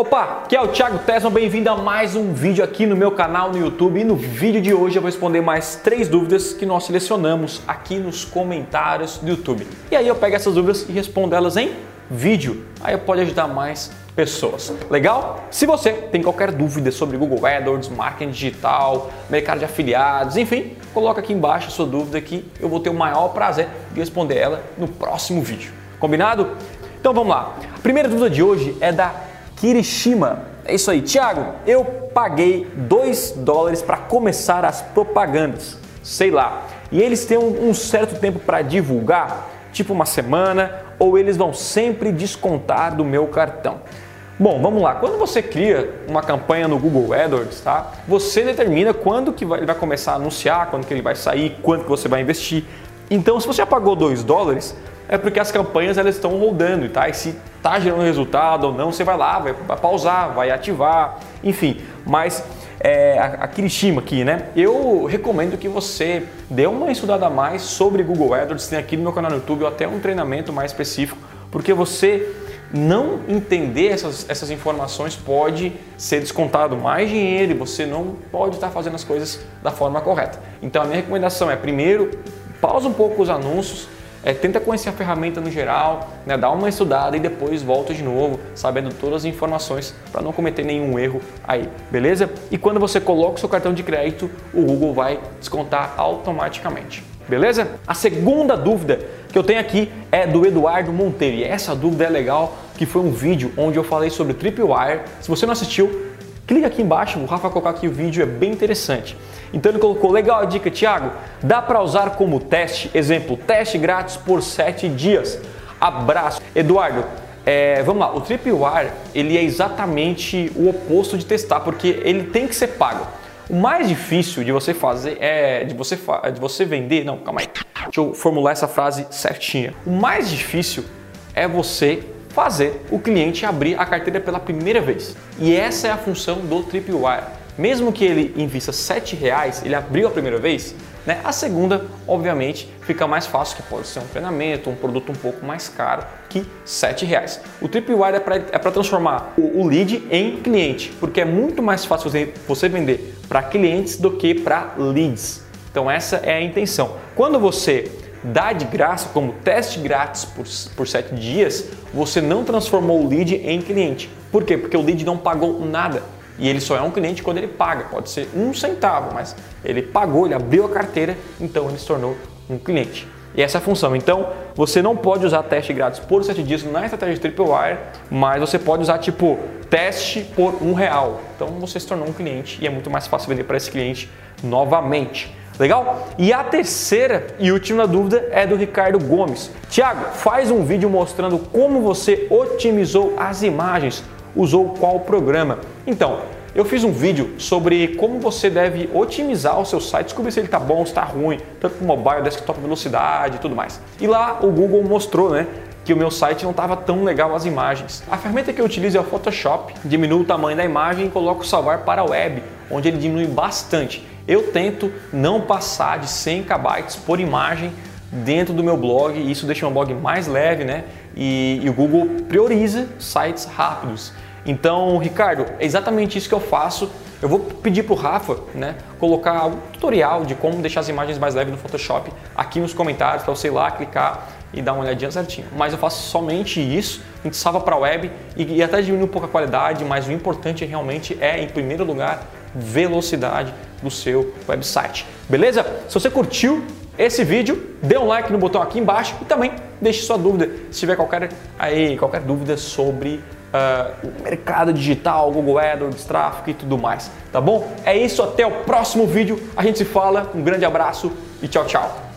Opa, aqui é o Thiago Tesman, bem-vindo a mais um vídeo aqui no meu canal no YouTube. E no vídeo de hoje eu vou responder mais três dúvidas que nós selecionamos aqui nos comentários do YouTube. E aí eu pego essas dúvidas e respondo elas em vídeo. Aí pode ajudar mais pessoas. Legal? Se você tem qualquer dúvida sobre Google AdWords, marketing digital, mercado de afiliados, enfim, coloca aqui embaixo a sua dúvida que eu vou ter o maior prazer de responder ela no próximo vídeo. Combinado? Então vamos lá. A primeira dúvida de hoje é da Kirishima. É isso aí, Thiago. Eu paguei 2 dólares para começar as propagandas, sei lá. E eles têm um, certo tempo para divulgar, tipo uma semana, ou eles vão sempre descontar do meu cartão. Bom, vamos lá. Quando você cria uma campanha no Google AdWords, tá? Você determina quando que vai, ele vai começar a anunciar, quando que ele vai sair, quanto que você vai investir. Então, se você já pagou 2 dólares, é porque as campanhas elas estão rodando, tá? E se está gerando resultado ou não, você vai lá, vai, vai pausar, vai ativar, enfim. Mas é, a, Kirishima aqui, né? Eu recomendo que você dê uma estudada a mais sobre Google AdWords, tem aqui no meu canal no YouTube ou até um treinamento mais específico, porque você não entender essas, essas informações pode ser descontado mais dinheiro e você não pode estar fazendo as coisas da forma correta. Então a minha recomendação é primeiro pausa um pouco os anúncios, é, tenta conhecer a ferramenta no geral, né, dá uma estudada e depois volta de novo, sabendo todas as informações para não cometer nenhum erro aí, beleza? E quando você coloca o seu cartão de crédito, o Google vai descontar automaticamente. Beleza? A segunda dúvida que eu tenho aqui é do Eduardo Monteiro. E essa dúvida é legal, que foi um vídeo onde eu falei sobre Tripwire. Se você não assistiu, clica aqui embaixo, o Rafa vai colocar aqui o vídeo, é bem interessante. Então ele colocou, legal a dica, Thiago, dá para usar como teste, exemplo, teste grátis por 7 dias. Abraço. Eduardo, é, vamos lá, o Tripwire, ele é exatamente o oposto de testar, porque ele tem que ser pago. O mais difícil de você fazer é de você, de você vender. Não, calma aí. Deixa eu formular essa frase certinha. O mais difícil é você fazer o cliente abrir a carteira pela primeira vez. E essa é a função do Tripwire. Mesmo que ele invista R$ reais, ele abriu a primeira vez, né? A segunda, obviamente, fica mais fácil, que pode ser um treinamento, um produto um pouco mais caro que R$ reais. O Tripwire é para é transformar o, o, lead em cliente, porque é muito mais fácil você vender para clientes do que para leads. Então essa é a intenção. Quando você dá de graça, como teste grátis por, por 7 dias, você não transformou o lead em cliente. Por quê? Porque o lead não pagou nada. E ele só é um cliente quando ele paga. Pode ser um centavo, mas ele pagou, ele abriu a carteira, então ele se tornou um cliente. E essa é a função. Então, você não pode usar teste grátis por 7 dias na estratégia de Tripwire, mas você pode usar tipo teste por um real. Então, você se tornou um cliente e é muito mais fácil vender para esse cliente novamente. Legal? E a terceira e última dúvida é do Ricardo Gomes. Tiago, faz um vídeo mostrando como você otimizou as imagens, usou qual programa. Então, eu fiz um vídeo sobre como você deve otimizar o seu site, descobrir se ele está bom, se está ruim, tanto para mobile, desktop, velocidade e tudo mais. E lá o Google mostrou, né, que o meu site não estava tão legal as imagens. A ferramenta que eu utilizo é o Photoshop, diminuo o tamanho da imagem e coloco salvar para a web, onde ele diminui bastante. Eu tento não passar de 100 KB por imagem dentro do meu blog, e isso deixa o meu blog mais leve, né? E, e o Google prioriza sites rápidos. Então, Ricardo, é exatamente isso que eu faço. Eu vou pedir para o Rafa né, colocar um tutorial de como deixar as imagens mais leves no Photoshop aqui nos comentários para você ir lá clicar e dar uma olhadinha certinho. Mas eu faço somente isso, a gente salva para a web e, e até diminui um pouco a qualidade, mas o importante realmente é, em primeiro lugar, velocidade do seu website. Beleza? Se você curtiu esse vídeo, dê um like no botão aqui embaixo e também deixe sua dúvida. Se tiver qualquer, aí, qualquer dúvida sobre uh, o mercado digital, Google AdWords, tráfego e tudo mais, tá bom? É isso, até o próximo vídeo. A gente se fala, um grande abraço e tchau, tchau.